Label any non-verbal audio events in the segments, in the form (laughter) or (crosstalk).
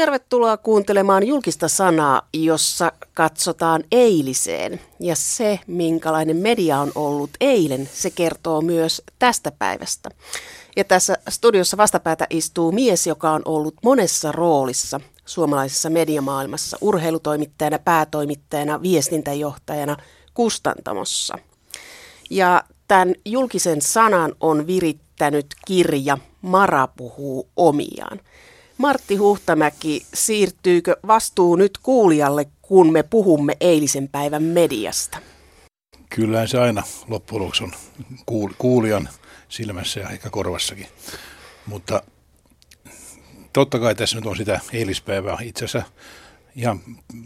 Tervetuloa kuuntelemaan julkista sanaa, jossa katsotaan eiliseen. Ja se, minkälainen media on ollut eilen, se kertoo myös tästä päivästä. Ja tässä studiossa vastapäätä istuu mies, joka on ollut monessa roolissa suomalaisessa mediamaailmassa. Urheilutoimittajana, päätoimittajana, viestintäjohtajana, kustantamossa. Ja tämän julkisen sanan on virittänyt kirja Mara puhuu omiaan. Martti Huhtamäki, siirtyykö vastuu nyt kuulijalle, kun me puhumme eilisen päivän mediasta? Kyllä se aina loppujen lopuksi on kuulijan silmässä ja ehkä korvassakin. Mutta totta kai tässä nyt on sitä eilispäivää itse asiassa ihan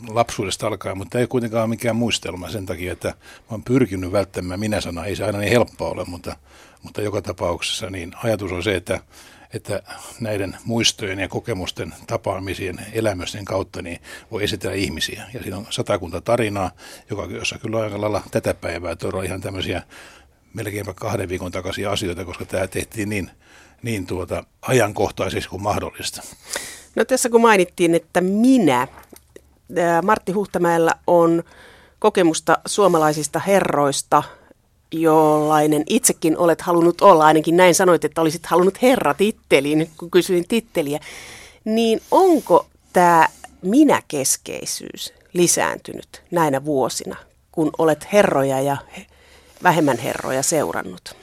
lapsuudesta alkaen, mutta ei kuitenkaan mikään muistelma sen takia, että mä oon pyrkinyt välttämään minä sana. Ei se aina niin helppoa ole, mutta, mutta joka tapauksessa niin ajatus on se, että että näiden muistojen ja kokemusten tapaamisien elämösten kautta niin voi esitellä ihmisiä. Ja siinä on satakunta tarinaa, joka, jossa kyllä aika lailla tätä päivää todella ihan tämmöisiä melkeinpä kahden viikon takaisia asioita, koska tämä tehtiin niin, niin tuota, ajankohtaisesti kuin mahdollista. No tässä kun mainittiin, että minä, Martti Huhtamäellä on kokemusta suomalaisista herroista, jollainen itsekin olet halunnut olla, ainakin näin sanoit, että olisit halunnut herratitteliin, kun kysyin titteliä, niin onko tämä minäkeskeisyys lisääntynyt näinä vuosina, kun olet herroja ja vähemmän herroja seurannut?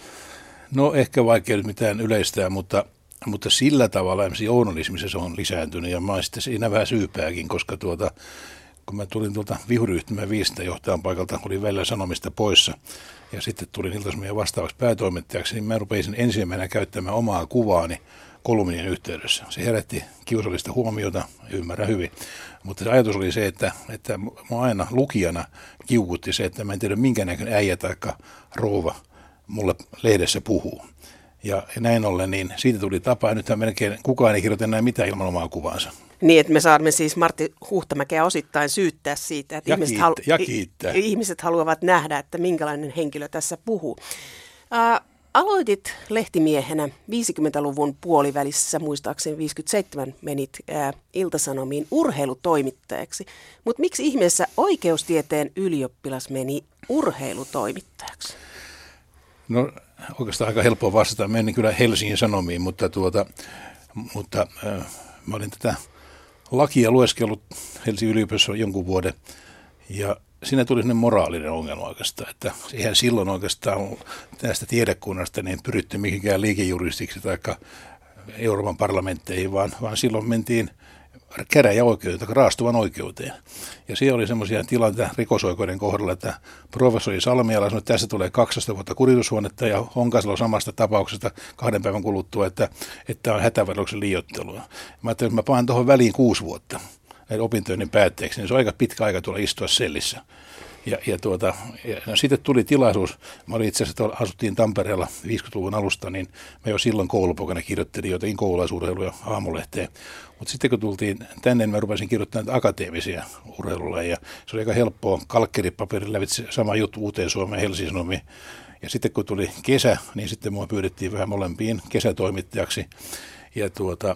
No ehkä vaikea nyt mitään yleistää, mutta, mutta sillä tavalla esimerkiksi journalismissa se on lisääntynyt ja mä oon sitten siinä vähän syypääkin, koska tuota, kun mä tulin tuolta vihuriyhtymän viestintäjohtajan paikalta, oli välillä sanomista poissa ja sitten tulin iltaismien vastaavaksi päätoimittajaksi, niin mä rupesin ensimmäisenä käyttämään omaa kuvaani kolumnien yhteydessä. Se herätti kiusallista huomiota, ymmärrän hyvin. Mutta se ajatus oli se, että, että mä aina lukijana kiukutti se, että mä en tiedä minkä näköinen äijä tai rouva mulle lehdessä puhuu. Ja näin ollen, niin siitä tuli tapa, ja nythän melkein kukaan ei kirjoita enää mitään ilman omaa kuvaansa. Niin, että me saamme siis Martti Huhtamäkeä osittain syyttää siitä, että ja ihmiset, kiittää, halu- ja kiittää. ihmiset haluavat nähdä, että minkälainen henkilö tässä puhuu. Ää, aloitit lehtimiehenä 50-luvun puolivälissä, muistaakseni 57 menit ää, Iltasanomiin urheilutoimittajaksi. Mutta miksi ihmeessä oikeustieteen ylioppilas meni urheilutoimittajaksi? No oikeastaan aika helppoa vastata. Menin kyllä Helsingin Sanomiin, mutta, tuota, mutta äh, mä olin tätä lakia lueskellut Helsingin yliopistossa jonkun vuoden. Ja siinä tuli sellainen moraalinen ongelma oikeastaan, että eihän silloin oikeastaan tästä tiedekunnasta niin pyritty mihinkään liikejuristiksi tai Euroopan parlamentteihin, vaan, vaan silloin mentiin käräjäoikeuteen raastuvan oikeuteen. Ja siellä oli semmoisia tilanteita rikosoikeuden kohdalla, että professori Salmiala sanoi, että tässä tulee 12 vuotta kuritushuonetta ja Honkasalo samasta tapauksesta kahden päivän kuluttua, että, että on hätävaraluksen liiottelua. Mä ajattelin, että mä paan tuohon väliin kuusi vuotta opintojen päätteeksi, niin se on aika pitkä aika tulla istua sellissä. Ja, ja, tuota, ja no sitten tuli tilaisuus, mä olin itse asiassa, asuttiin Tampereella 50-luvun alusta, niin mä jo silloin koulupokana kirjoittelin jotenkin koululaisurheiluja aamulehteen. Mutta sitten kun tultiin tänne, niin mä rupesin kirjoittamaan akateemisia urheilulajeja. Se oli aika helppoa, kalkkeripaperin lävitse sama juttu uuteen Suomeen Helsingin. Ja sitten kun tuli kesä, niin sitten mua pyydettiin vähän molempiin kesätoimittajaksi. Ja tuota,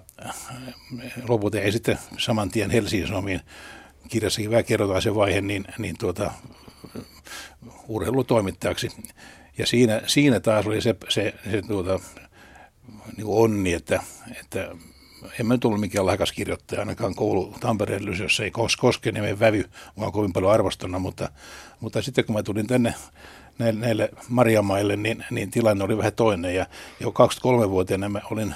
lopulta ei sitten saman tien Helsingin Sanomiin kirjassakin vähän kerrotaan se vaihe, niin, niin tuota, urheilutoimittajaksi. Ja siinä, siinä taas oli se, se, se tuota, niin onni, että, että en mä tullut mikään lahjakas kirjoittaja, ainakaan koulu Tampereen jos ei kos, koske nimen vävy, vaan kovin paljon arvostona, mutta, mutta sitten kun mä tulin tänne näille, näille Marjamaille, niin, niin tilanne oli vähän toinen. Ja jo 23-vuotiaana mä olin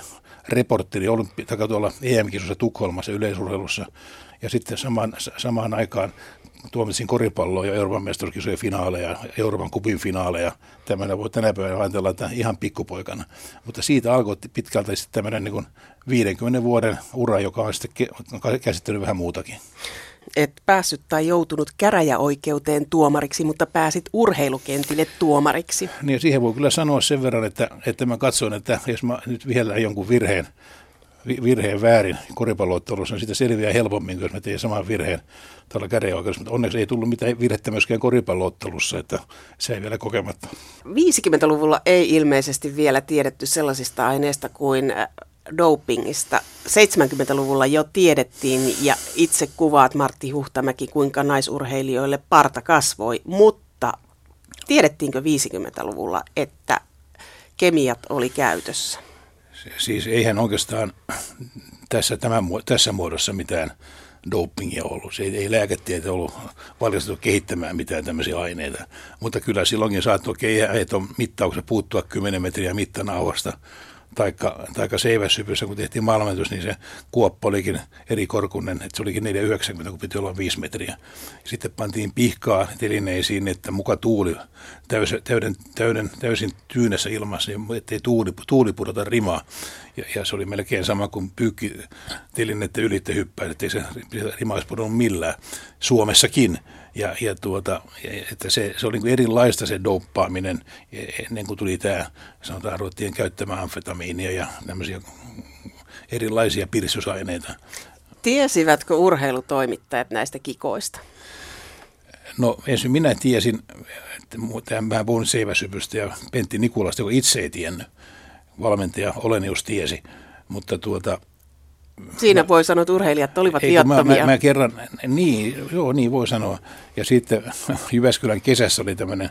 reportteri olympi- tuolla EM-kisossa Tukholmassa yleisurheilussa ja sitten samaan, samaan aikaan tuomitsin koripalloa ja Euroopan mestaruuskisojen finaaleja, Euroopan kupin finaaleja. Tämmöinen voi tänä päivänä ajatella, että ihan pikkupoikana. Mutta siitä alkoi pitkälti sitten tämmöinen niin 50 vuoden ura, joka on sitten käsittänyt vähän muutakin. Et päässyt tai joutunut käräjäoikeuteen tuomariksi, mutta pääsit urheilukentille tuomariksi. Niin siihen voi kyllä sanoa sen verran, että, että mä katson, että jos mä nyt vielä jonkun virheen virheen väärin koripalloottelussa, niin sitä selviää helpommin, jos mä teen saman virheen tällä kädenoikeudessa. Mutta onneksi ei tullut mitään virhettä myöskään koripalloottelussa, että se ei vielä kokematta. 50-luvulla ei ilmeisesti vielä tiedetty sellaisista aineista kuin äh, dopingista. 70-luvulla jo tiedettiin ja itse kuvaat Martti Huhtamäki, kuinka naisurheilijoille parta kasvoi, mutta tiedettiinkö 50-luvulla, että kemiat oli käytössä? Siis eihän oikeastaan tässä, tämän, tässä muodossa mitään dopingia ollut. Se ei, ei lääketiede ollut valjastettu kehittämään mitään tämmöisiä aineita. Mutta kyllä silloinkin saattoi keihäheton mittauksen puuttua 10 metriä mittanauhasta taikka, taikka seivässypyssä, kun tehtiin maailmantus, niin se kuoppa olikin eri korkunen, että se olikin 4,90, kun piti olla 5 metriä. Sitten pantiin pihkaa telineisiin, että muka tuuli täys, täyden, täyden, täysin tyynessä ilmassa, ettei tuuli, tuuli pudota rimaa. Ja, ja, se oli melkein sama kuin pyykki telinettä ylitte hyppää, ettei se rima olisi pudonnut millään. Suomessakin. Ja, ja tuota, että se, se oli niin erilaista se douppaaminen ennen kuin tuli tämä, sanotaan, ruvettiin käyttämään amfetamiinia ja tämmöisiä erilaisia piristysaineita. Tiesivätkö urheilutoimittajat näistä kikoista? No ensin minä tiesin, että mä puhun seiväsypystä ja Pentti Nikulasta, joka itse ei tiennyt. Valmentaja Olenius tiesi, mutta tuota, Siinä voi sanoa, että urheilijat olivat Eikö, mä, mä, mä, kerran, niin, joo, niin voi sanoa. Ja sitten (laughs) Jyväskylän kesässä oli tämmöinen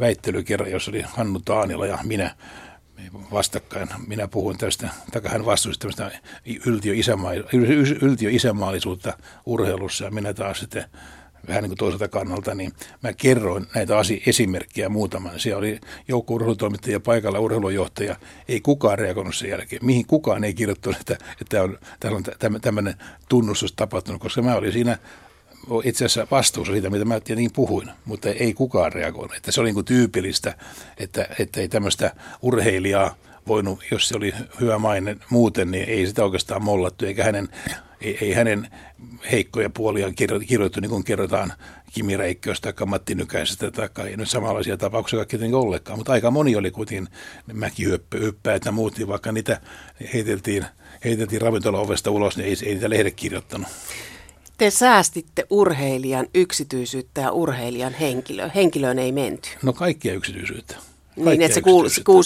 väittelykerra, jossa oli Hannu Taanila ja minä vastakkain. Minä puhuin tästä, tai hän vastusti tämmöistä yltiö-isämaallisuutta urheilussa ja minä taas sitten vähän niin kuin toiselta kannalta, niin mä kerroin näitä asia, esimerkkejä muutaman. Siellä oli joukko urheilutoimittajia paikalla, urheilujohtaja. Ei kukaan reagoinut sen jälkeen. Mihin kukaan ei kirjoittanut, että, että on, täällä on tämmöinen tunnustus tapahtunut, koska mä olin siinä itse asiassa vastuussa siitä, mitä mä tietenkin puhuin, mutta ei kukaan reagoinut. Että se oli niin kuin tyypillistä, että, että ei tämmöistä urheilijaa voinut, jos se oli hyvä maine muuten, niin ei sitä oikeastaan mollattu, eikä hänen, ei, ei hänen heikkoja puolia kirjoitettu, niin kuin kerrotaan Kimi Räikköstä tai Matti Nykäisestä, tai ei nyt samanlaisia tapauksia kaikki tietenkin ollenkaan, mutta aika moni oli kuitenkin mäkihyppäät ja muut, niin vaikka niitä heiteltiin, heiteltiin ravintola-ovesta ulos, niin ei, ei niitä lehde kirjoittanut. Te säästitte urheilijan yksityisyyttä ja urheilijan henkilöä. Henkilöön ei menty. No kaikkia yksityisyyttä. Niin, että se kuuluu, se kuuluu,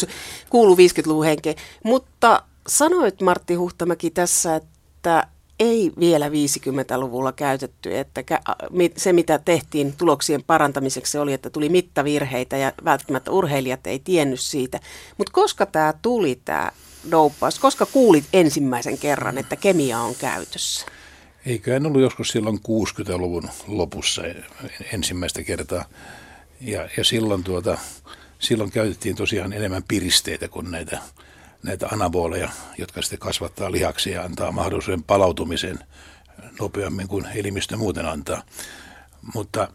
kuuluu 50-luvun henkeen. Mutta sanoit Martti Huhtamäki tässä, että ei vielä 50-luvulla käytetty, että se mitä tehtiin tuloksien parantamiseksi oli, että tuli mittavirheitä ja välttämättä urheilijat ei tiennyt siitä. Mutta koska tämä tuli tämä douppaus, koska kuulit ensimmäisen kerran, että kemia on käytössä? Eiköhän ollut joskus silloin 60-luvun lopussa ensimmäistä kertaa. Ja, ja silloin tuota, silloin käytettiin tosiaan enemmän piristeitä kuin näitä, näitä anaboleja, jotka sitten kasvattaa lihaksia ja antaa mahdollisuuden palautumisen nopeammin kuin elimistö muuten antaa. Mutta,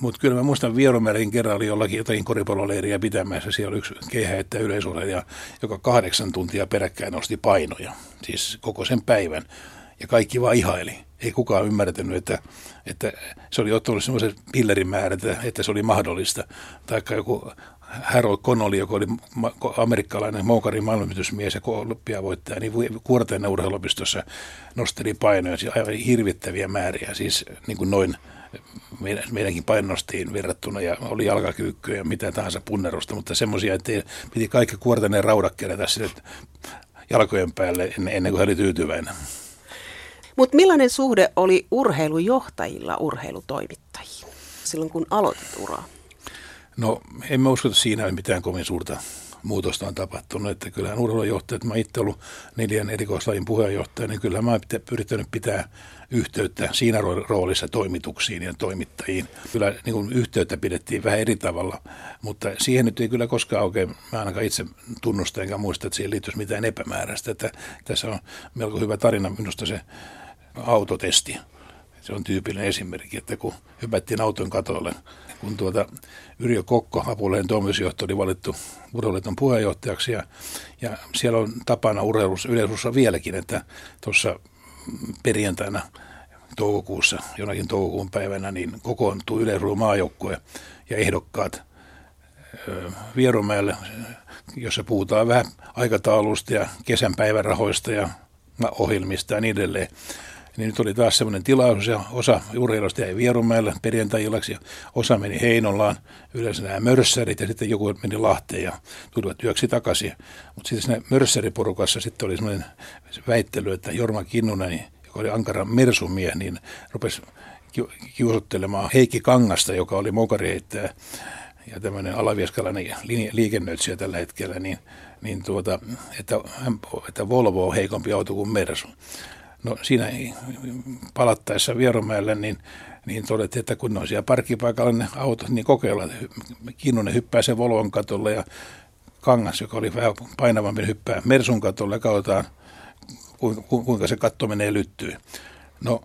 mutta kyllä mä muistan Vieromärin kerran oli jollakin jotakin koripalloleiriä pitämässä. Siellä oli yksi keihäettä yleisurheilija, joka kahdeksan tuntia peräkkäin nosti painoja, siis koko sen päivän. Ja kaikki vaan ihaili ei kukaan ymmärtänyt, että, että se oli ottanut semmoisen pillerin määrän, että, että se oli mahdollista. Tai joku Harold Connolly, joka oli amerikkalainen moukarin maailmanmytysmies ja olympiavoittaja, niin Kuorteen urheilupistossa nosteli painoja, siis aivan hirvittäviä määriä, siis niin kuin noin meidän, meidänkin painostiin verrattuna ja oli jalkakyykkyä ja mitä tahansa punnerusta, mutta semmoisia, että piti kaikki kuorteneen raudat kerätä sinne jalkojen päälle ennen kuin hän oli tyytyväinen. Mutta millainen suhde oli urheilujohtajilla urheilutoimittajiin silloin, kun aloitit uraa? No, emme usko, että siinä ei mitään kovin suurta muutosta on tapahtunut. Että kyllähän urheilujohtajat, mä itse ollut neljän erikoislajin puheenjohtaja, niin kyllä mä oon yrittänyt pitää yhteyttä siinä roolissa toimituksiin ja toimittajiin. Kyllä niin kuin yhteyttä pidettiin vähän eri tavalla, mutta siihen nyt ei kyllä koskaan oikein, mä ainakaan itse tunnusta enkä muista, että siihen liittyisi mitään epämääräistä. Että tässä on melko hyvä tarina minusta se autotesti. Se on tyypillinen esimerkki, että kun hypättiin auton katolle, kun tuota Yrjö Kokko, apulleen toimitusjohtaja, oli valittu urheiluliiton puheenjohtajaksi ja, ja siellä on tapana urheilussa, yleisössä vieläkin, että tuossa perjantaina toukokuussa, jonakin toukokuun päivänä, niin kokoontuu yleisurheilun maajoukkue ja ehdokkaat Vierumäelle, jossa puhutaan vähän aikataulusta ja kesän päivärahoista ja ohjelmista ja niin edelleen Niin nyt oli taas semmoinen tilaus ja osa urheilusta jäi Vierumäelle perjantai-illaksi ja osa meni Heinolaan, yleensä nämä mörssärit ja sitten joku meni Lahteen ja tulivat työksi takaisin. Mutta sitten siinä mörssäriporukassa sitten oli semmoinen väittely, että Jorma Kinnunen, joka oli ankara mersumies, niin rupesi kiusottelemaan Heikki Kangasta, joka oli mokariheittäjä ja tämmöinen alavieskalainen liikennöitsijä tällä hetkellä, niin, niin tuota, että, että Volvo on heikompi auto kuin Mersu. No siinä palattaessa Vieromäelle, niin, niin todettiin, että kun on siellä parkkipaikalla ne autot, niin kokeillaan. Kinnunen hyppää sen Volvon katolle ja Kangas, joka oli vähän painavampi, hyppää Mersun katolle ja katsotaan, kuinka se katto menee lyttyyn. No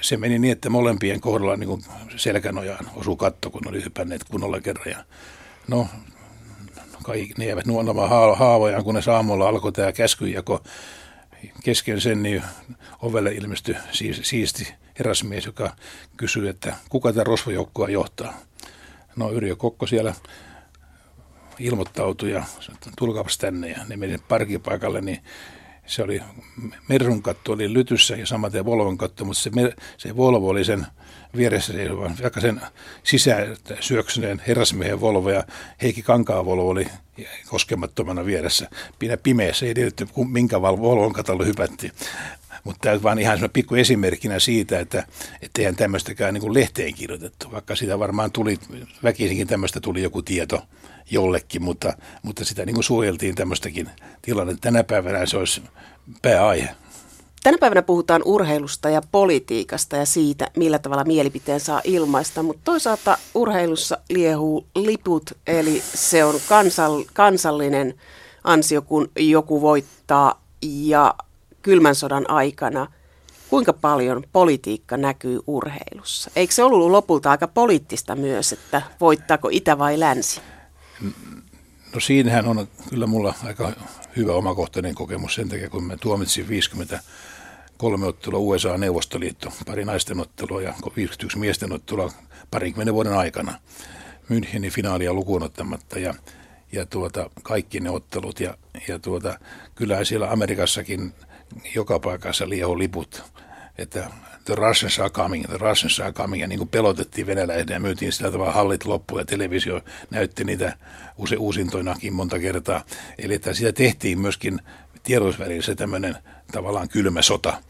se meni niin, että molempien kohdalla niin kuin selkänojaan osui katto, kun oli hypänneet kunnolla kerran. Ja no, kaikki, ne eivät nuontaamaan haavojaan, kun ne aamulla alkoi tämä käskyjako. Kesken sen niin ovelle ilmestyi siis, siisti herrasmies, joka kysyi, että kuka tämä rosvojoukkoa johtaa. No Yrjö Kokko siellä ilmoittautui ja tulkaapas tänne ja ne meni parkipaikalle, niin se oli, Mersun katto oli Lytyssä ja samaten Volvon katto, mutta se, se Volvo oli sen vieressä seisovan, vaikka sen sisään syöksyneen herrasmiehen Volvo ja Heikki Kankaa Volvo oli koskemattomana vieressä. Pidä pimeässä, ei tiedetty minkä Volvon katolle hypättiin. Mutta tämä on vain ihan pikku esimerkkinä siitä, että eihän tämmöistäkään niin lehteen kirjoitettu, vaikka sitä varmaan tuli, väkisinkin tämmöistä tuli joku tieto jollekin, mutta, mutta sitä niin suojeltiin tämmöistäkin tilannetta. Tänä päivänä se olisi pääaihe. Tänä päivänä puhutaan urheilusta ja politiikasta ja siitä, millä tavalla mielipiteen saa ilmaista, mutta toisaalta urheilussa liehuu liput, eli se on kansal, kansallinen ansio, kun joku voittaa ja kylmän sodan aikana – kuinka paljon politiikka näkyy urheilussa? Eikö se ollut lopulta aika poliittista myös, että voittaako itä vai länsi? No siinähän on kyllä mulla aika hyvä omakohtainen kokemus sen takia, kun mä tuomitsin 50 kolme ottelua USA-neuvostoliitto, pari naisten ottelua ja 51 miesten ottelua parinkymmenen vuoden aikana. Münchenin finaalia lukuun ottamatta ja, ja tuota, kaikki ne ottelut. Ja, ja tuota, kyllä siellä Amerikassakin joka paikassa lieho liput, että the Russians are coming, the Russians are coming, ja niin kuin pelotettiin venäläisiä ja myytiin sillä tavalla hallit loppu ja televisio näytti niitä use, uusintoinakin monta kertaa. Eli että sitä tehtiin myöskin tiedotusvälissä tämmöinen tavallaan kylmä sota.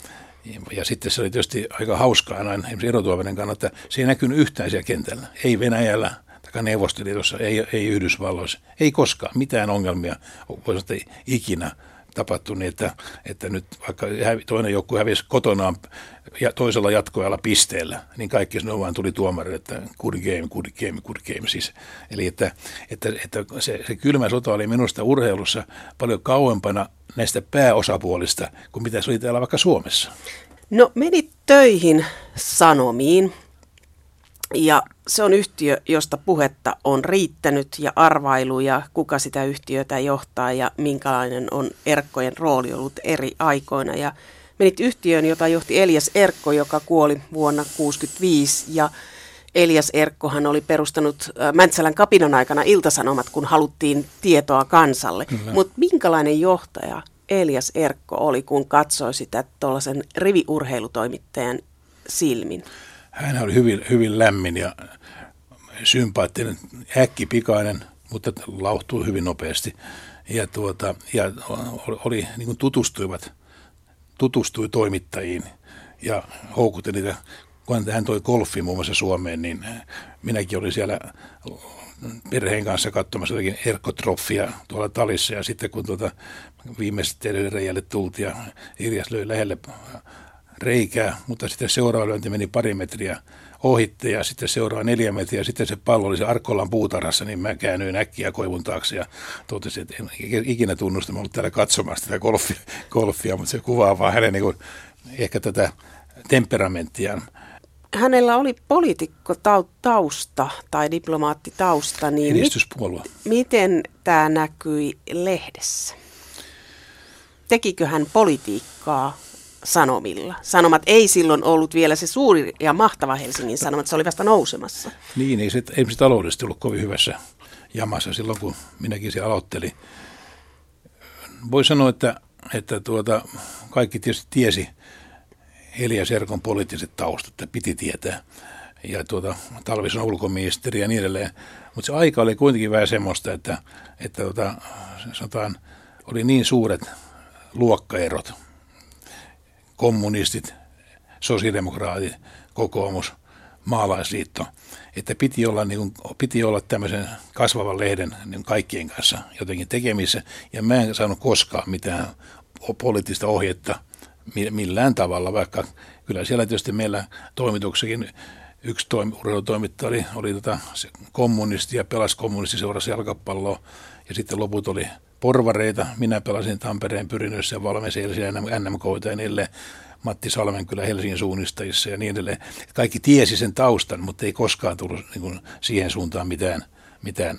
Ja sitten se oli tietysti aika hauskaa aina esimerkiksi erotuominen kannalta, se ei näkynyt yhtään siellä kentällä. Ei Venäjällä, tai Neuvostoliitossa, ei, ei Yhdysvalloissa, ei koskaan mitään ongelmia, voisi sanoa, ikinä tapahtunut niin, että, että nyt vaikka toinen joku hävisi kotonaan ja toisella jatkoajalla pisteellä, niin kaikki sanoi vaan tuli tuomari, että good game, good game, good game. Siis, eli että, että, että se, se kylmä sota oli minusta urheilussa paljon kauempana näistä pääosapuolista kuin mitä se oli täällä vaikka Suomessa. No menit töihin Sanomiin ja se on yhtiö, josta puhetta on riittänyt ja arvailu ja kuka sitä yhtiötä johtaa ja minkälainen on Erkkojen rooli ollut eri aikoina. Ja menit yhtiöön, jota johti Elias Erkko, joka kuoli vuonna 1965 ja Elias Erkkohan oli perustanut Mäntsälän kapinan aikana iltasanomat, kun haluttiin tietoa kansalle. Mutta minkälainen johtaja Elias Erkko oli, kun katsoi sitä tuollaisen riviurheilutoimittajan silmin? Hän oli hyvin, hyvin lämmin ja sympaattinen, äkkipikainen, mutta lauhtui hyvin nopeasti. Ja, tuota, ja oli, niin kuin tutustuivat, tutustui toimittajiin ja houkutti niitä. Kun hän toi golfi muun muassa Suomeen, niin minäkin olin siellä perheen kanssa katsomassa jotakin erkkotroffia tuolla talissa. Ja sitten kun tuota viimeiset reijalle tultiin ja Irjas löi lähelle reikää, mutta sitten seuraava lyönti meni pari metriä ohitte ja sitten seuraava neljä metriä ja sitten se pallo oli se Arkkolan puutarhassa, niin mä käännyin äkkiä koivun taakse ja totesin, että en ikinä tunnusta, mä ollut täällä katsomassa tätä golfia, golfia mutta se kuvaa vaan hänen niin kuin, ehkä tätä temperamenttiaan. Hänellä oli poliitikko tausta tai diplomaattitausta, niin mit, miten tämä näkyi lehdessä? Tekikö hän politiikkaa Sanomilla. Sanomat ei silloin ollut vielä se suuri ja mahtava Helsingin Sanomat, se oli vasta nousemassa. Niin, ei se, ei se taloudellisesti ollut kovin hyvässä jamassa silloin, kun minäkin se aloittelin. Voi sanoa, että, että tuota, kaikki tietysti tiesi Heli Serkon poliittiset taustat, että piti tietää. Ja tuota, Talvisen ulkoministeri ja niin edelleen. Mutta se aika oli kuitenkin vähän semmoista, että, että tuota, sanotaan, oli niin suuret luokkaerot. Kommunistit, sosiaalidemokraatit, kokoomus, maalaisliitto, että piti olla, niin kuin, piti olla tämmöisen kasvavan lehden niin kaikkien kanssa jotenkin tekemissä. Ja mä en saanut koskaan mitään poliittista ohjetta millään tavalla, vaikka kyllä siellä tietysti meillä toimituksekin yksi toimi, urheilutoimittaja oli, oli tota, kommunisti ja pelasi kommunisti seurasi jalkapalloa ja sitten loput oli porvareita. Minä pelasin Tampereen pyrinnössä ja valmensin NMK ja niille Matti Salmenkylä Helsingin suunnistajissa ja niin edelleen. Kaikki tiesi sen taustan, mutta ei koskaan tullut niin kuin siihen suuntaan mitään, mitään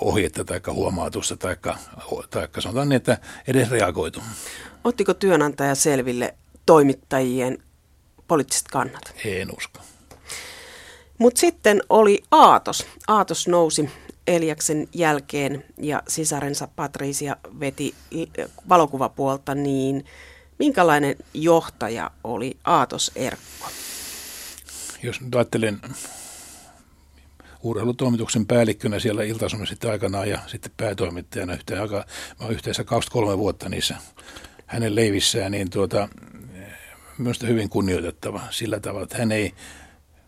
ohjetta tai huomautusta tai, tai sanotaan niin, että edes reagoitu. Ottiko työnantaja selville toimittajien poliittiset kannat? En usko. Mutta sitten oli Aatos. Aatos nousi Eliaksen jälkeen ja sisarensa Patricia veti valokuvapuolta, niin minkälainen johtaja oli Aatos Erkko? Jos nyt ajattelen urheilutoimituksen päällikkönä siellä ilta sitten aikanaan ja sitten päätoimittajana yhteen aikaa, mä yhteensä 23 vuotta niissä hänen leivissään, niin tuota, minusta hyvin kunnioitettava sillä tavalla, että hän ei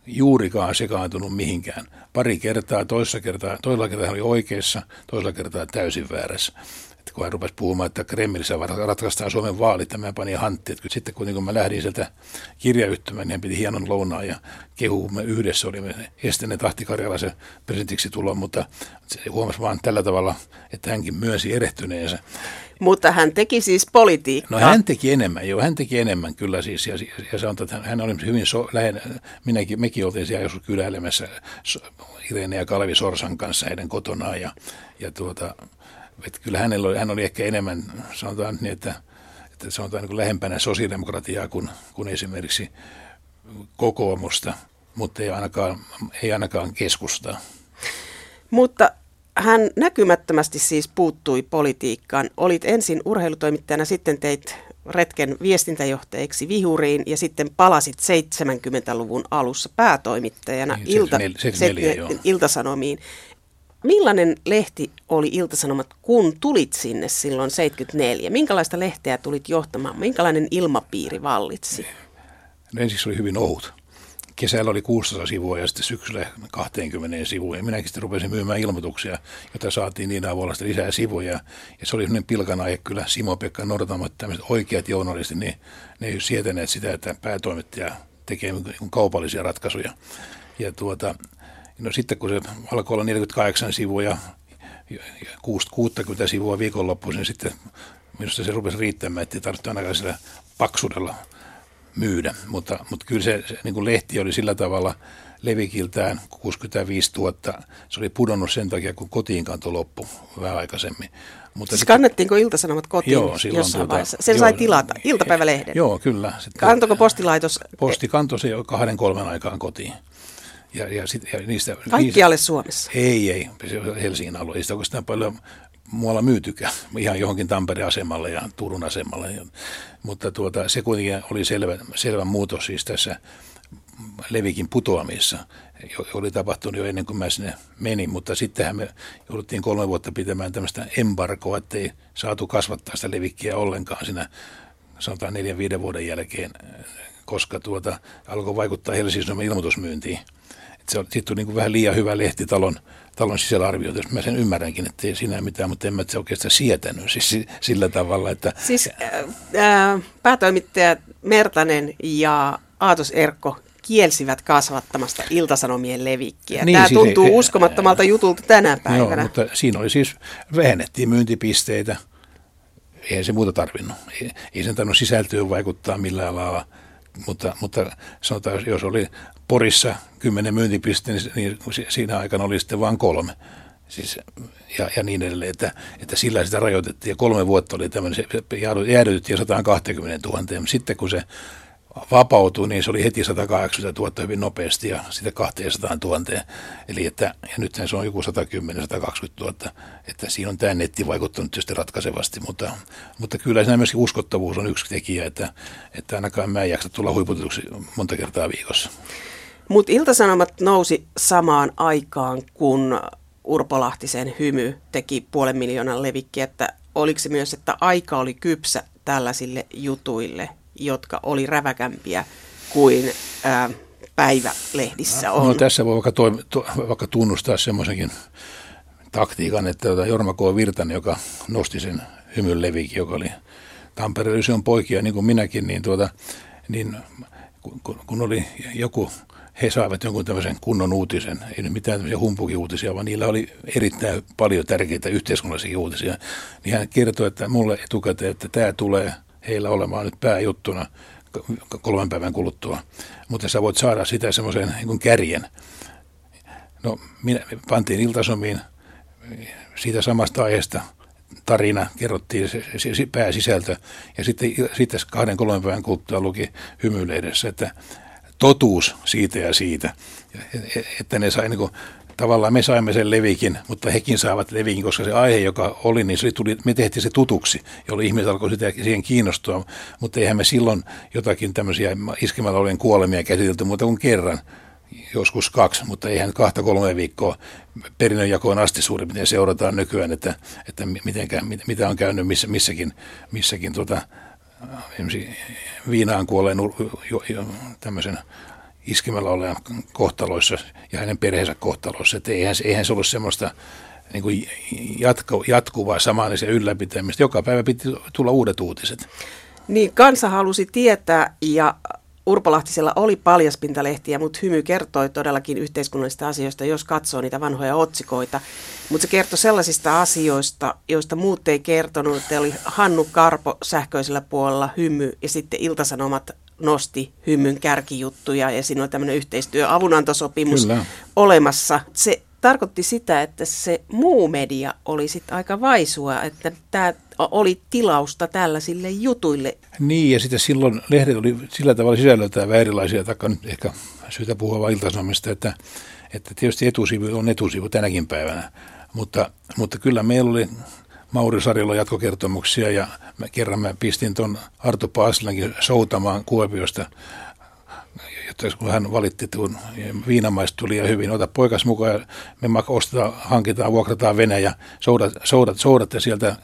juurikaan sekaantunut mihinkään. Pari kertaa, toisessa kertaa, toisella kertaa oli oikeassa, toisella kertaa täysin väärässä. Että kun hän rupesi puhumaan, että Kremlissä ratkaistaan Suomen vaalit, ja mä panin hantti. Että sitten kun, kun mä lähdin sieltä kirjayhtymään, niin hän piti hienon lounaan ja kehumme yhdessä olimme esteneet Ahti Karjalaisen presidentiksi tuloa, mutta se huomasi vaan tällä tavalla, että hänkin myönsi erehtyneensä. Mutta hän teki siis politiikkaa. No hän teki enemmän, joo, hän teki enemmän kyllä siis. Ja, ja sanotaan, että hän oli hyvin so, lähen, minäkin, mekin oltiin siellä joskus kyläilemässä Irene ja Kalvi Sorsan kanssa heidän kotonaan. Ja, ja tuota, että kyllä hänellä oli, hän oli ehkä enemmän, sanotaan niin, että, että sanotaan niin kuin lähempänä sosiaalidemokratiaa kuin, kuin esimerkiksi kokoomusta, mutta ei ainakaan, ei ainakaan keskustaa. Mutta hän näkymättömästi siis puuttui politiikkaan. Olit ensin urheilutoimittajana, sitten teit retken viestintäjohtajaksi Vihuriin ja sitten palasit 70-luvun alussa päätoimittajana niin, ilta, 74, se, Iltasanomiin. Millainen lehti oli Iltasanomat, kun tulit sinne silloin 74? Minkälaista lehteä tulit johtamaan? Minkälainen ilmapiiri vallitsi? No ensiksi oli hyvin ohut kesällä oli 600 sivua ja sitten syksyllä 20 sivua. Ja minäkin sitten rupesin myymään ilmoituksia, joita saatiin niin avulla lisää sivuja. Ja se oli sellainen pilkan aihe kyllä Simo-Pekka Nortamat, tämmöiset oikeat journalistit, niin ne ei sietäneet sitä, että päätoimittaja tekee niin kaupallisia ratkaisuja. Ja tuota, no sitten kun se alkoi olla 48 sivua ja 60 sivua viikonloppuisin, niin sitten minusta se rupesi riittämään, että ei tarvitse ainakaan sillä paksuudella myydä. Mutta, mutta kyllä se, se niin kuin lehti oli sillä tavalla levikiltään 65 000. Se oli pudonnut sen takia, kun kotiin kanto loppu vähän aikaisemmin. Mutta siis kannettiinko Iltasanomat kotiin joo, silloin jossain tuota, vaiheessa? Sen joo, sai tilata, iltapäivälehden. Joo, kyllä. Sitten Kantoko postilaitos? Posti kantoi se jo kahden kolmen aikaan kotiin. Ja, ja, sit, ja niistä, Kaikkialle niistä, Suomessa? Ei, ei. Helsingin alue. Ei sitä oikeastaan paljon muualla myytykään, (laughs) ihan johonkin Tampereen asemalle ja Turun asemalle. Mutta tuota, se kuitenkin oli selvä, selvä muutos siis tässä Levikin putoamissa, oli tapahtunut jo ennen kuin mä sinne menin, mutta sittenhän me jouduttiin kolme vuotta pitämään tämmöistä embargoa, ettei saatu kasvattaa sitä levikkiä ollenkaan siinä sanotaan neljän viiden vuoden jälkeen, koska tuota, alkoi vaikuttaa Helsingin ilmoitusmyyntiin. Se on, siitä tuli niin kuin vähän liian hyvä lehti talon talon sisällä arvioitu. Mä sen ymmärränkin, että ei siinä mitään, mutta en mä se oikeastaan sietänyt siis sillä tavalla, että... Siis äh, päätoimittajat Mertanen ja Aatos Erkko kielsivät kasvattamasta iltasanomien levikkiä. Niin, Tämä siis tuntuu ei, uskomattomalta jutulta tänä päivänä. Joo, mutta siinä oli siis, vähennettiin myyntipisteitä. Eihän se muuta tarvinnut. Ei, ei sen tarvinnut sisältöön vaikuttaa millään lailla. Mutta, mutta sanotaan, jos oli Porissa kymmenen myyntipisteen, niin siinä aikana oli sitten vain kolme. Siis, ja, ja niin edelleen, että, että sillä sitä rajoitettiin. Ja kolme vuotta oli tämmöinen, se jäädytettiin 120 000. Sitten kun se vapautui, niin se oli heti 180 000 hyvin nopeasti ja sitten 200 000. Eli että, ja nyt se on joku 110-120 000, että siinä on tämä netti vaikuttanut tietysti ratkaisevasti, mutta, mutta kyllä siinä myöskin uskottavuus on yksi tekijä, että, että ainakaan mä en jaksa tulla huiputetuksi monta kertaa viikossa. Mutta Iltasanomat nousi samaan aikaan, kun Urpo Lahtisen hymy teki puolen miljoonan levikkiä, että oliko se myös, että aika oli kypsä tällaisille jutuille, jotka oli räväkämpiä kuin ää, päivälehdissä on? No, tässä voi vaikka, toimi, to, vaikka tunnustaa semmoisenkin taktiikan, että tuota Jorma K. Virtanen, joka nosti sen hymyn levikin, joka oli Tampereen on poikia, niin kuin minäkin, niin, tuota, niin kun, kun oli joku he saivat jonkun tämmöisen kunnon uutisen, ei nyt mitään tämmöisiä humpukiuutisia, vaan niillä oli erittäin paljon tärkeitä yhteiskunnallisia uutisia. Niin hän kertoi, että mulle etukäteen, että tämä tulee heillä olemaan nyt pääjuttuna kolmen päivän kuluttua. Mutta sä voit saada sitä semmoisen niin kärjen. No, minä pantiin iltasomiin siitä samasta aiheesta tarina, kerrottiin se, se, se pääsisältö, ja sitten, sitten kahden kolmen päivän kuluttua luki hymyilehdessä, että totuus siitä ja siitä. Että ne sai niin kuin, tavallaan me saimme sen levikin, mutta hekin saavat levikin, koska se aihe, joka oli, niin se tuli, me tehtiin se tutuksi, jolloin ihmiset alkoi sitä, siihen kiinnostua, mutta eihän me silloin jotakin tämmöisiä iskemällä olevien kuolemia käsitelty muuta kuin kerran, joskus kaksi, mutta eihän kahta kolme viikkoa perinnönjakoon asti suurin piirtein seurataan nykyään, että, että mitenkä, mitä on käynyt missä, missäkin, missäkin tuota, viinaan kuolleen tämmöisen iskemällä olevan kohtaloissa ja hänen perheensä kohtaloissa. Että eihän, eihän se ollut semmoista niin kuin jatku, jatkuvaa samaanisen ylläpitämistä. Joka päivä piti tulla uudet uutiset. Niin, kansa halusi tietää ja Urpolahtisella oli paljaspintalehtiä, mutta hymy kertoi todellakin yhteiskunnallisista asioista, jos katsoo niitä vanhoja otsikoita. Mutta se kertoi sellaisista asioista, joista muut ei kertonut. Että oli Hannu Karpo sähköisellä puolella hymy ja sitten Iltasanomat nosti hymyn kärkijuttuja ja siinä on tämmöinen yhteistyö avunantosopimus Kyllä. olemassa. Se tarkoitti sitä, että se muu media oli sitten aika vaisua, että tämä oli tilausta tällaisille jutuille. Niin, ja sitten silloin lehdet oli sillä tavalla sisällöltään erilaisia, taikka nyt ehkä syytä puhua vain iltasanomista, että, että tietysti etusivu on etusivu tänäkin päivänä, mutta, mutta kyllä meillä oli Mauri Sarjolla jatkokertomuksia ja mä, kerran mä pistin tuon Arto Paasilankin soutamaan Kuopiosta että kun hän valitti, kun viinamaista tuli ja hyvin, ota poikas mukaan me ostetaan, hankitaan, vuokrataan vene ja soudat, soudat, soudatte sieltä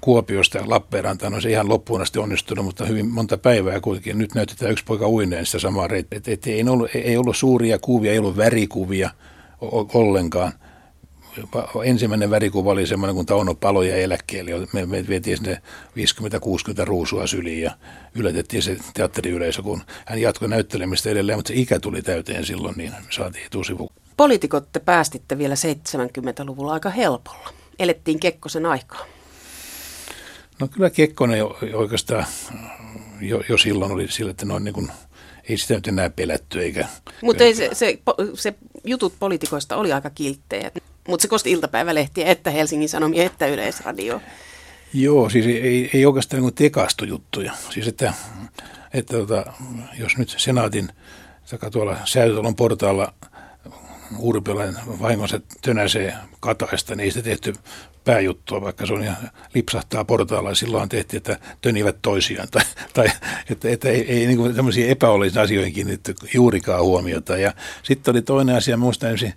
Kuopiosta Lappeenrantaan on se ihan loppuun asti onnistunut, mutta hyvin monta päivää kuitenkin. Nyt näytetään yksi poika uineen sitä samaa reittiä. Et, et ei, ollut, ei ollut suuria kuvia, ei ollut värikuvia ollenkaan – ensimmäinen värikuva oli semmoinen, kun Tauno paloja eläkkeelle. Me, me vietiin sinne 50-60 ruusua syliin ja yllätettiin se teatteriyleisö, kun hän jatkoi näyttelemistä edelleen, mutta se ikä tuli täyteen silloin, niin saatiin etusivu. Poliitikot te päästitte vielä 70-luvulla aika helpolla. Elettiin Kekkosen aikaa. No kyllä Kekkonen oikeastaan jo, jo silloin oli sillä, että noin niin kuin, ei sitä nyt enää pelätty eikä... Mutta se, se, se jutut poliitikoista oli aika kilttejä. Mutta se kosti iltapäivälehtiä, että Helsingin Sanomia, että Yleisradio. Joo, siis ei, ei oikeastaan niin tekastu juttuja. Siis että, että tota, jos nyt senaatin saka tuolla Säätötalon portaalla Urpiolainen vahingonsa tönäsee kataista, niin ei sitä tehty pääjuttua, vaikka se on ja lipsahtaa portaalla. Silloin tehtiin, että tönivät toisiaan. Tai, tai että, että ei, ei niin tämmöisiä epäollisia asioihin kiinnitetty juurikaan huomiota. Ja sitten oli toinen asia, muista ensin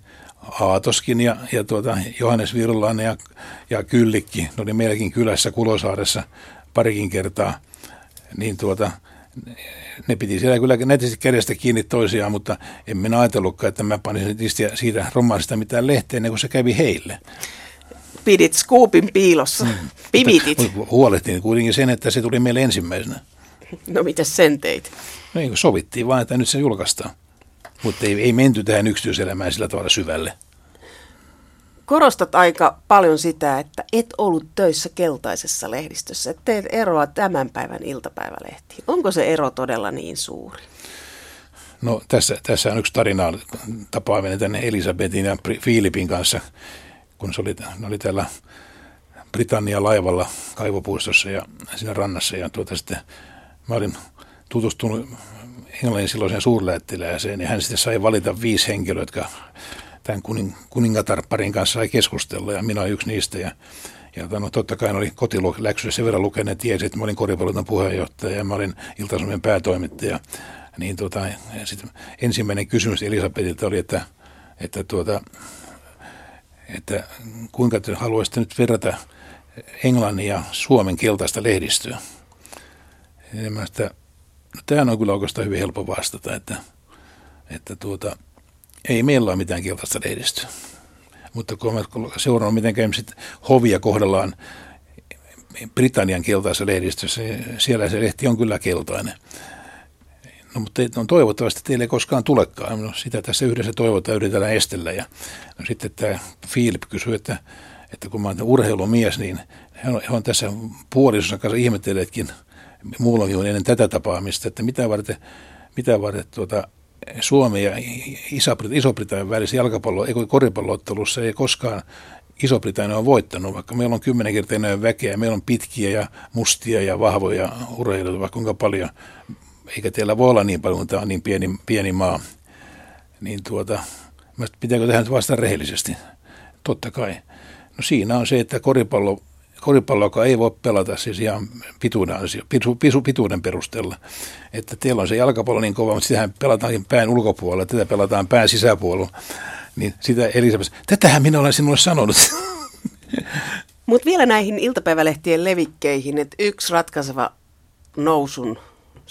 Aatoskin ja, ja tuota, Johannes Virulainen ja, ja Kyllikki, ne oli meilläkin kylässä Kulosaaressa parikin kertaa, niin tuota, ne piti siellä kyllä netisti kädestä kiinni toisiaan, mutta en minä ajatellutkaan, että mä panisin siitä romansista mitään lehteen, kun se kävi heille. Pidit skuupin piilossa, mm. pimitit. Huolehtiin kuitenkin sen, että se tuli meille ensimmäisenä. No mitä sen teit? No, sovittiin vaan, että nyt se julkaistaan. Mutta ei, ei menty tähän yksityiselämään sillä tavalla syvälle. Korostat aika paljon sitä, että et ollut töissä keltaisessa lehdistössä. että teet eroa tämän päivän iltapäivälehtiin. Onko se ero todella niin suuri? No tässä, tässä on yksi tarina tapaaminen tänne Elisabetin ja Filipin kanssa, kun se oli, ne oli täällä Britannia laivalla kaivopuistossa ja siinä rannassa. Ja tuota sitten mä olin tutustunut Englannin silloiseen suurlähettilääseen, niin hän sitten sai valita viisi henkilöä, jotka tämän kuning, kuningatarparin kanssa sai keskustella, ja minä olen yksi niistä. Ja, ja no, totta kai oli kotiläksyä sen verran lukenut, tiesi, että mä olin koripallotan puheenjohtaja ja mä olin ilta päätoimittaja. Niin tota, sit ensimmäinen kysymys Elisabetilta oli, että, että, tuota, että kuinka te haluaisitte nyt verrata Englannin ja Suomen keltaista lehdistöä. Ja sitä, no tähän on kyllä oikeastaan hyvin helppo vastata, että, että tuota, ei meillä ole mitään keltaista lehdistöä. Mutta kun mä seuraan, miten sitten hovia kohdellaan Britannian keltaisessa lehdistössä, niin siellä se lehti on kyllä keltainen. No, mutta no, toivottavasti teille ei koskaan tulekaan. No, sitä tässä yhdessä toivotaan yritetään estellä. Ja no, sitten tämä Philip kysyy, että, että kun mä olen urheilumies, niin he on, he on tässä puolisonsa kanssa ihmetelleetkin muullakin ennen tätä tapaamista, että mitä varten, mitä varten tuota, Suomi ja Iso-Britannian välisessä jalkapallo, ei koripalloottelussa ei koskaan Iso-Britannia on voittanut, vaikka meillä on kymmenen kertaa enää väkeä, meillä on pitkiä ja mustia ja vahvoja urheilijoita, vaikka kuinka paljon, eikä teillä voi olla niin paljon, kun tämä on niin pieni, pieni maa. Niin tuota, pitääkö tähän vastata rehellisesti? Totta kai. No siinä on se, että koripallo koripalloa, joka ei voi pelata siis ihan pituuden, ansio, pitu, pitu, pituuden perusteella. Että teillä on se jalkapallo niin kova, mutta sitähän pelataan pään ulkopuolella, tätä pelataan pään sisäpuolella. Niin sitä Elisabeth, tätähän minä olen sinulle sanonut. Mutta vielä näihin iltapäivälehtien levikkeihin, että yksi ratkaiseva nousun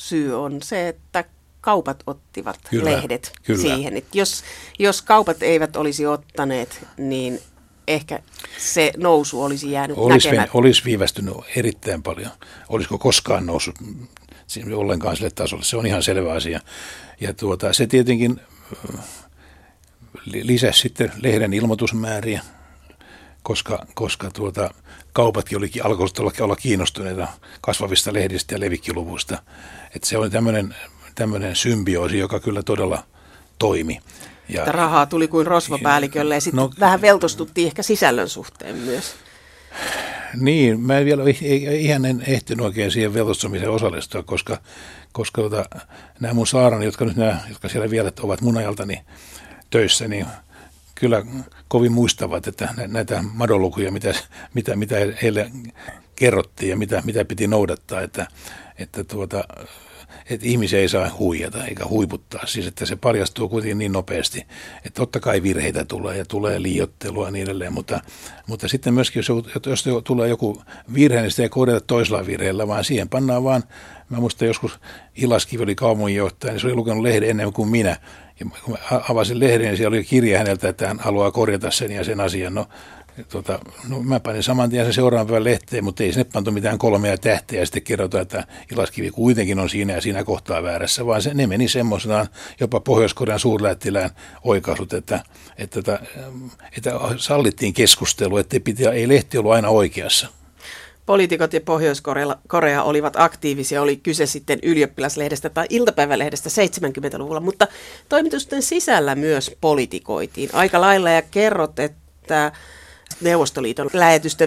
syy on se, että kaupat ottivat kyllä, lehdet kyllä. siihen. Että jos, jos kaupat eivät olisi ottaneet, niin ehkä se nousu olisi jäänyt olisi, näkemättä. Olisi viivästynyt erittäin paljon. Olisiko koskaan noussut ollenkaan sille tasolle. Se on ihan selvä asia. Ja tuota, se tietenkin lisäsi sitten lehden ilmoitusmääriä, koska, koska tuota, kaupatkin olikin, alkoivat olla, olla kiinnostuneita kasvavista lehdistä ja levikkiluvuista. Että se oli tämmöinen, tämmöinen symbioosi, joka kyllä todella toimi. Ja, että rahaa tuli kuin rosvopäällikölle ja sitten no, vähän veltostuttiin ehkä sisällön suhteen myös. Niin, mä en vielä ihan en ehtinyt oikein siihen veltostumiseen osallistua, koska, koska tota, nämä mun saarani, jotka nyt nämä, jotka siellä vielä ovat mun ajaltani töissä, niin kyllä kovin muistavat, että näitä madolukuja, mitä, mitä, mitä heille kerrottiin ja mitä, mitä piti noudattaa, että, että tuota, että ihmisiä ei saa huijata eikä huiputtaa. Siis että se paljastuu kuitenkin niin nopeasti, että totta kai virheitä tulee ja tulee liiottelua ja niin edelleen, mutta, mutta sitten myöskin jos, jos tulee joku virhe, niin sitä ei korjata toisella virheellä, vaan siihen pannaan vaan, mä muistan joskus Ilaskivi oli kaupunginjohtaja, niin se oli lukenut lehden ennen kuin minä, ja kun avasin lehden, niin siellä oli kirja häneltä, että hän haluaa korjata sen ja sen asian. No, tota, no mä panin saman tien sen seuraavan päivän lehteen, mutta ei sinne pantu mitään kolmea tähteä ja sitten kerrotaan, että Ilaskivi kuitenkin on siinä ja siinä kohtaa väärässä, vaan se, ne meni semmoisenaan jopa Pohjois-Korean suurlähettilään oikaisut, että, että, että, että sallittiin keskustelu, että piti, ei lehti ollut aina oikeassa. Poliitikot ja Pohjois-Korea olivat aktiivisia, oli kyse sitten ylioppilaslehdestä tai iltapäivälehdestä 70-luvulla, mutta toimitusten sisällä myös politikoitiin aika lailla ja kerrot, että Neuvostoliiton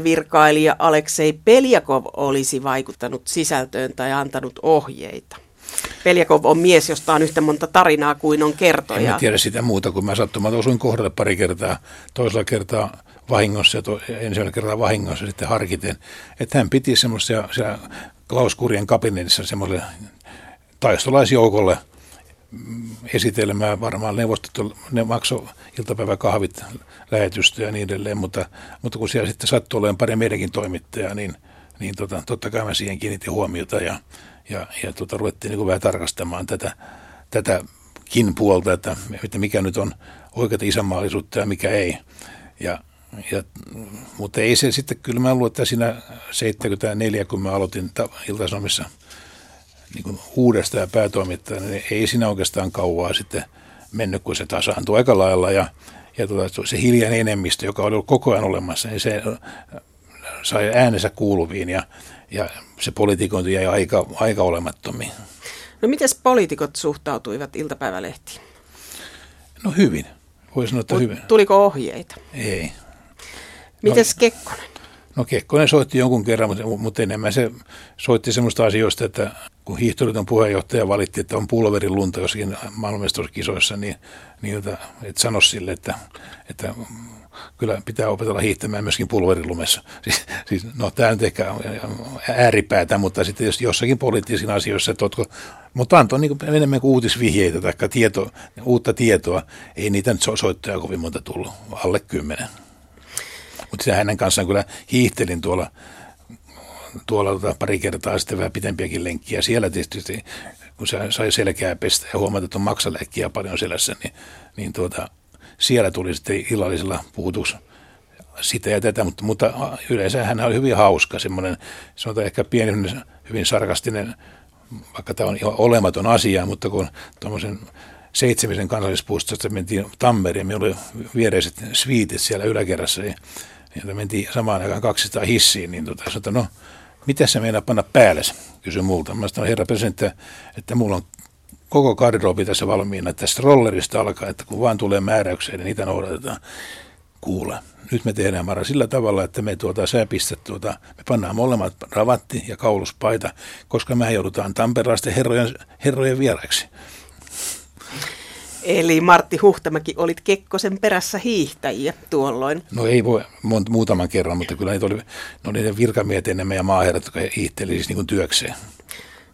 virkailija Aleksei Peljakov olisi vaikuttanut sisältöön tai antanut ohjeita. Peljakov on mies, josta on yhtä monta tarinaa kuin on kertoja. En tiedä sitä muuta, kun mä sattumalta osuin kohdalle pari kertaa, toisella kertaa vahingossa ensimmäinen kertaa vahingossa sitten harkiten. Että hän piti semmoisia Klaus Kurien kabinetissa semmoiselle taistolaisjoukolle – esitelmää. Varmaan neuvostot ne maksoi iltapäiväkahvit, lähetystä ja niin edelleen, mutta, mutta kun siellä sitten sattui olemaan pari meidänkin toimittajaa, niin, niin tota, totta kai mä siihen kiinnitin huomiota ja, ja, ja tota, ruvettiin niin vähän tarkastamaan tätä, tätäkin puolta, että, että mikä nyt on oikeata isänmaallisuutta ja mikä ei. Ja, ja, mutta ei se sitten, kyllä mä luulen, että siinä 74, kun mä aloitin Ilta-Sanomissa – niin kuin uudesta ja päätoimittajana, niin ei siinä oikeastaan kauaa sitten mennyt, kun se tasaantui aika lailla ja, ja tuota, se hiljainen enemmistö, joka oli ollut koko ajan olemassa, niin se äh, sai äänensä kuuluviin ja, ja se politikointi jäi aika, aika olemattomiin. No miten poliitikot suhtautuivat iltapäivälehtiin? No hyvin. Voisi sanoa, että Mut hyvin. Tuliko ohjeita? Ei. Mites no, Kekkonen? No Kekkonen soitti jonkun kerran, mutta, mutta enemmän se soitti semmoista asioista, että kun hiihtoliiton puheenjohtaja valitti, että on pulverilunta jossakin maailmanmestaruuskisoissa, niin, niin että, että sano sille, että, että kyllä pitää opetella hiihtämään myöskin pulverilumessa. (laughs) Siis, siis, no tämä nyt ehkä ääripäätä, mutta sitten jos jossakin poliittisiin asioissa, että ootko, mutta antoi niin enemmän kuin uutisvihjeitä tai tieto, uutta tietoa. Ei niitä nyt soittoja kovin monta tullut, alle kymmenen. Mutta hänen kanssaan kyllä hiihtelin tuolla, tuolla tota pari kertaa sitten vähän pitempiäkin lenkkiä. Siellä tietysti, kun se sai selkeää pestä ja huomata, että on maksaläkkiä paljon selässä, niin, niin tuota, siellä tuli sitten illallisella puhutus sitä ja tätä, mutta, mutta yleensä hän oli hyvin hauska, semmoinen, sanotaan ehkä pieni, hyvin sarkastinen, vaikka tämä on ihan olematon asia, mutta kun tuommoisen seitsemisen kansallispuistosta mentiin Tammeriin, meillä oli viereiset sviitit siellä yläkerrassa, niin, niin mentiin samaan aikaan 200 hissiin, niin tota, sanoin, no, mitä se meinaa panna päälle, kysyi multa. Mä sanoin, herra presidentti, että, että mulla on koko garderobi tässä valmiina, tästä rollerista alkaa, että kun vaan tulee määräyksiä, niin niitä noudatetaan. Kuule, nyt me tehdään Mara sillä tavalla, että me tuota, sä pistät tuota, me pannaan molemmat ravatti ja kauluspaita, koska me joudutaan Tamperelaisten herrojen, herrojen vieraiksi. Eli Martti Huhtamäki, olit Kekkosen perässä hiihtäjiä tuolloin. No ei voi muutaman kerran, mutta kyllä niitä oli, no niiden virkamiehet enemmän ja maaherrat, jotka hiihteli siis niin kuin työkseen.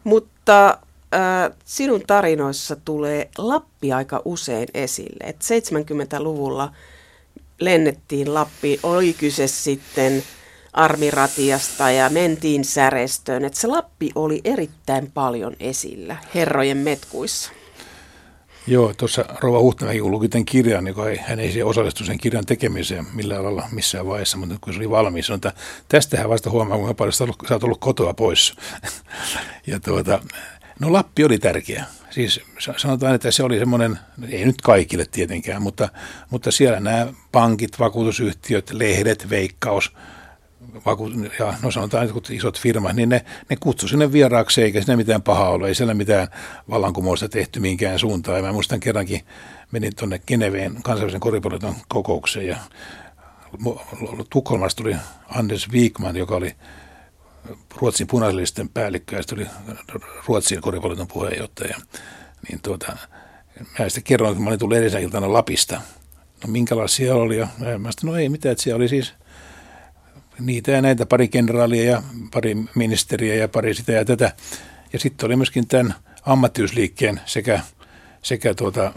Mutta äh, sinun tarinoissa tulee Lappi aika usein esille. Et 70-luvulla lennettiin Lappiin, oli kyse sitten armiratiasta ja mentiin särestöön. Et se Lappi oli erittäin paljon esillä herrojen metkuissa. Joo, tuossa Rova Huhtamäki kun luki tämän kirjan, joka ei, hän ei osallistu sen kirjan tekemiseen millään lailla missään vaiheessa, mutta kun se oli valmis, sanoi, että tästähän vasta huomaa, kuinka paljon sä oot ollut kotoa pois. (laughs) ja tuota, No Lappi oli tärkeä. Siis sanotaan, että se oli semmoinen, ei nyt kaikille tietenkään, mutta, mutta siellä nämä pankit, vakuutusyhtiöt, lehdet, veikkaus, ja no sanotaan, että isot firmat, niin ne, ne kutsu sinne vieraaksi, eikä sinne mitään pahaa ole, ei siellä mitään vallankumousta tehty minkään suuntaan. Ja mä muistan kerrankin, menin tuonne Geneveen kansainvälisen koripalloton kokoukseen ja Tukholmasta tuli Anders Wigman, joka oli Ruotsin punaisellisten päällikkö ja oli Ruotsin koripalloton puheenjohtaja. Niin tuota, mä sitten kerroin, kun mä olin tullut edellisenä iltana Lapista. No minkälaisia siellä oli? Ja mä sanoin, no ei mitään, että siellä oli siis niitä ja näitä, pari kenraalia ja pari ministeriä ja pari sitä ja tätä. Ja sitten oli myöskin tämän ammattiyysliikkeen sekä, sekä tuota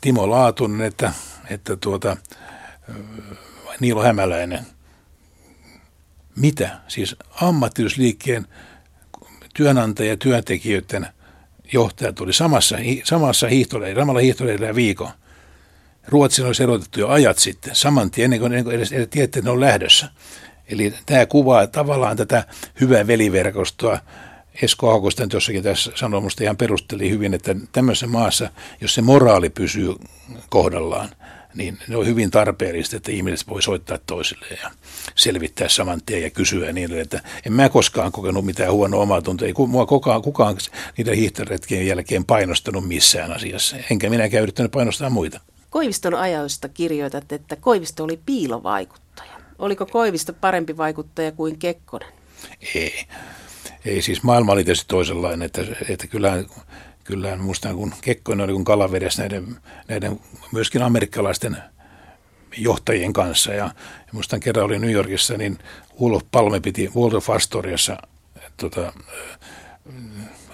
Timo Laatunen että, että tuota, Niilo Hämäläinen – mitä? Siis ammattiyhdysliikkeen työnantaja- ja työntekijöiden johtajat oli samassa, samassa hiihtoleirillä, samalla hiihtoleirillä viikon. Ruotsin olisi erotettu jo ajat sitten, saman tien, ennen kuin edes, edes tiedätte, että ne on lähdössä. Eli tämä kuvaa tavallaan tätä hyvää veliverkostoa. Esko Aukosten jossakin tässä sanoi musta ihan perusteli hyvin, että tämmöisessä maassa, jos se moraali pysyy kohdallaan, niin ne on hyvin tarpeellista, että ihmiset voi soittaa toisille ja selvittää saman tien ja kysyä edelleen, että en mä koskaan kokenut mitään huonoa omaa tuntua. Ei mua kukaan, kukaan niiden hiihtoretkien jälkeen painostanut missään asiassa, enkä minäkään yrittänyt painostaa muita. Koiviston ajoista kirjoitat, että Koivisto oli piilovaikuttaja. Oliko Koivisto parempi vaikuttaja kuin Kekkonen? Ei. Ei, siis maailma oli tietysti toisenlainen, että, että kyllähän kyllä muistan, kun Kekkonen oli kun kalavedessä näiden, näiden myöskin amerikkalaisten johtajien kanssa. Ja, ja muistan kerran oli New Yorkissa, niin Ulof Palme piti Waldorf Astoriassa tota,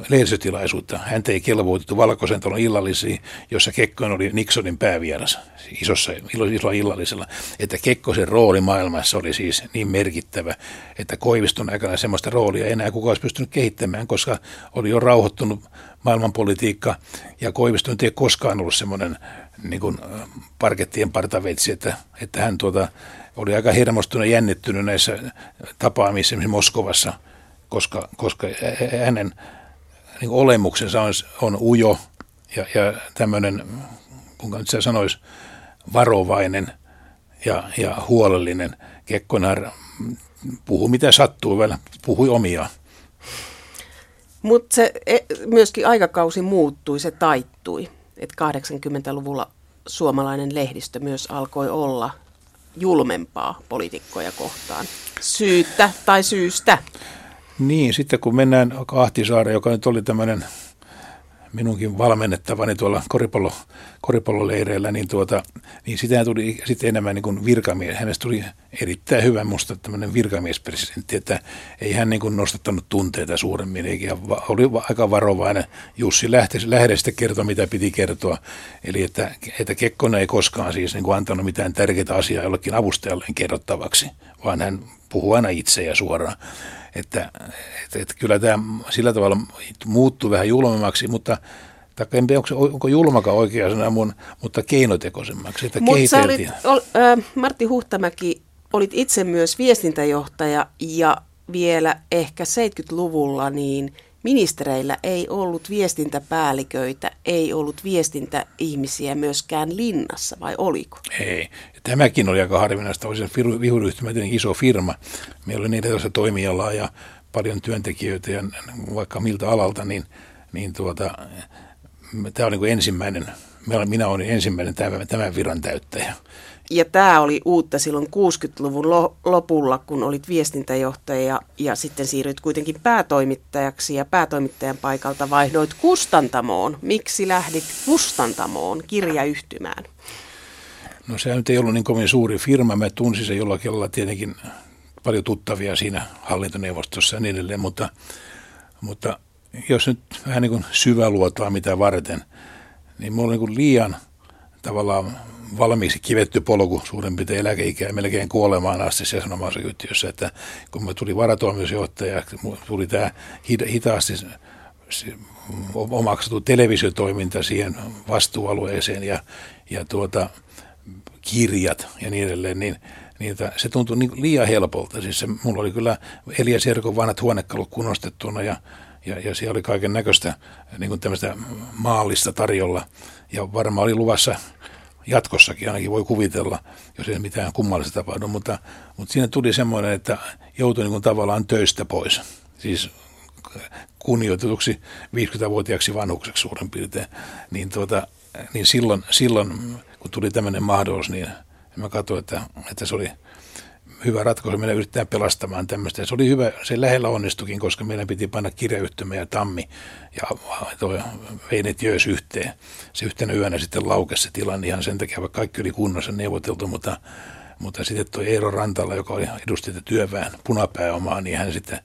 lehdistötilaisuutta. Häntä ei kelvoitettu valkoisen talon illallisiin, jossa Kekkonen oli Nixonin päävieras isossa, isolla illallisella. Että Kekkosen rooli maailmassa oli siis niin merkittävä, että Koiviston aikana sellaista roolia enää kukaan olisi pystynyt kehittämään, koska oli jo rauhoittunut maailmanpolitiikka ja Koivisto ei koskaan ollut semmoinen niin kuin parkettien partaveitsi, että, että hän tuota, oli aika hermostunut ja jännittynyt näissä tapaamissa Moskovassa, koska, koska hänen niin olemuksensa on, on ujo ja, ja tämmöinen, kuinka nyt se sanoisi, varovainen ja, ja huolellinen. Kekkonen puhui mitä sattuu, vielä puhui omiaan. Mutta se e, myöskin aikakausi muuttui, se taittui. Että 80-luvulla suomalainen lehdistö myös alkoi olla julmempaa poliitikkoja kohtaan. Syyttä tai syystä. Niin, sitten kun mennään Kahtisaari, joka nyt oli tämmöinen minunkin valmennettavani tuolla koripallo, koripalloleireillä, niin, tuota, niin sitä tuli sitten enemmän niin kuin virkamies. Hänestä tuli erittäin hyvä musta tämmöinen virkamiespresidentti, että ei hän niin kuin nostattanut tunteita suuremmin, eikä oli aika varovainen. Jussi lähti, lähde sitten kertoa, mitä piti kertoa. Eli että, että Kekkonen ei koskaan siis niin kuin antanut mitään tärkeää asiaa jollekin avustajalleen kerrottavaksi, vaan hän puhuu aina itse ja suoraan. Että, että, että kyllä tämä sillä tavalla muuttuu vähän julmemmaksi, mutta tai en tiedä, onko, onko julmaka oikea sana mun, mutta keinotekoisemmaksi, että Mut kehiteltiin. Olit, ol, äh, Martti Huhtamäki, olit itse myös viestintäjohtaja ja vielä ehkä 70-luvulla niin ministereillä ei ollut viestintäpäälliköitä, ei ollut viestintäihmisiä myöskään linnassa, vai oliko? Ei. Tämäkin oli aika harvinaista. Oli se vihuryyhtymä iso firma. Meillä oli 14 toimialaa ja paljon työntekijöitä ja vaikka miltä alalta, niin, niin tuota, tämä oli niin ensimmäinen, minä olin ensimmäinen tämän, tämän viran täyttäjä. Ja tämä oli uutta silloin 60-luvun lopulla, kun olit viestintäjohtaja ja sitten siirryit kuitenkin päätoimittajaksi ja päätoimittajan paikalta vaihdoit kustantamoon. Miksi lähdit kustantamoon kirjayhtymään? No se nyt ei ollut niin kovin suuri firma. Mä tunsin sen jollakin lailla tietenkin paljon tuttavia siinä hallintoneuvostossa ja niin edelleen, mutta, mutta jos nyt vähän niin kuin syväluotaa mitä varten, niin mulla on niin liian tavallaan valmiiksi kivetty polku suurin piirtein eläkeikää melkein kuolemaan asti siellä sanomassa yhtiössä, että kun me tuli varatoimitusjohtaja, tuli tämä hitaasti omaksuttu televisiotoiminta siihen vastuualueeseen ja, ja tuota, kirjat ja niin edelleen, niin niitä, se tuntui niin liian helpolta. Siis se, mulla oli kyllä Elias Erkon vanhat huonekalut kunnostettuna ja, ja, ja siellä oli kaiken näköistä niin maallista tarjolla. Ja varmaan oli luvassa jatkossakin ainakin voi kuvitella, jos ei mitään kummallista tapahdu, mutta, mutta siinä tuli semmoinen, että joutui niin kuin tavallaan töistä pois. Siis kunnioitetuksi 50-vuotiaaksi vanhukseksi suurin piirtein, niin, tuota, niin silloin, silloin kun tuli tämmöinen mahdollisuus, niin mä katsoin, että, että se oli hyvä ratkaisu. Meillä yrittää pelastamaan tämmöistä. Se oli hyvä, se lähellä onnistukin, koska meidän piti panna kirjayhtymä ja tammi ja toi veinet jöös yhteen. Se yhtenä yönä sitten laukesi se tilanne ihan sen takia, vaikka kaikki oli kunnossa neuvoteltu, mutta, mutta sitten tuo Eero Rantala, joka oli edustaja työväen punapääomaa, niin hän sitten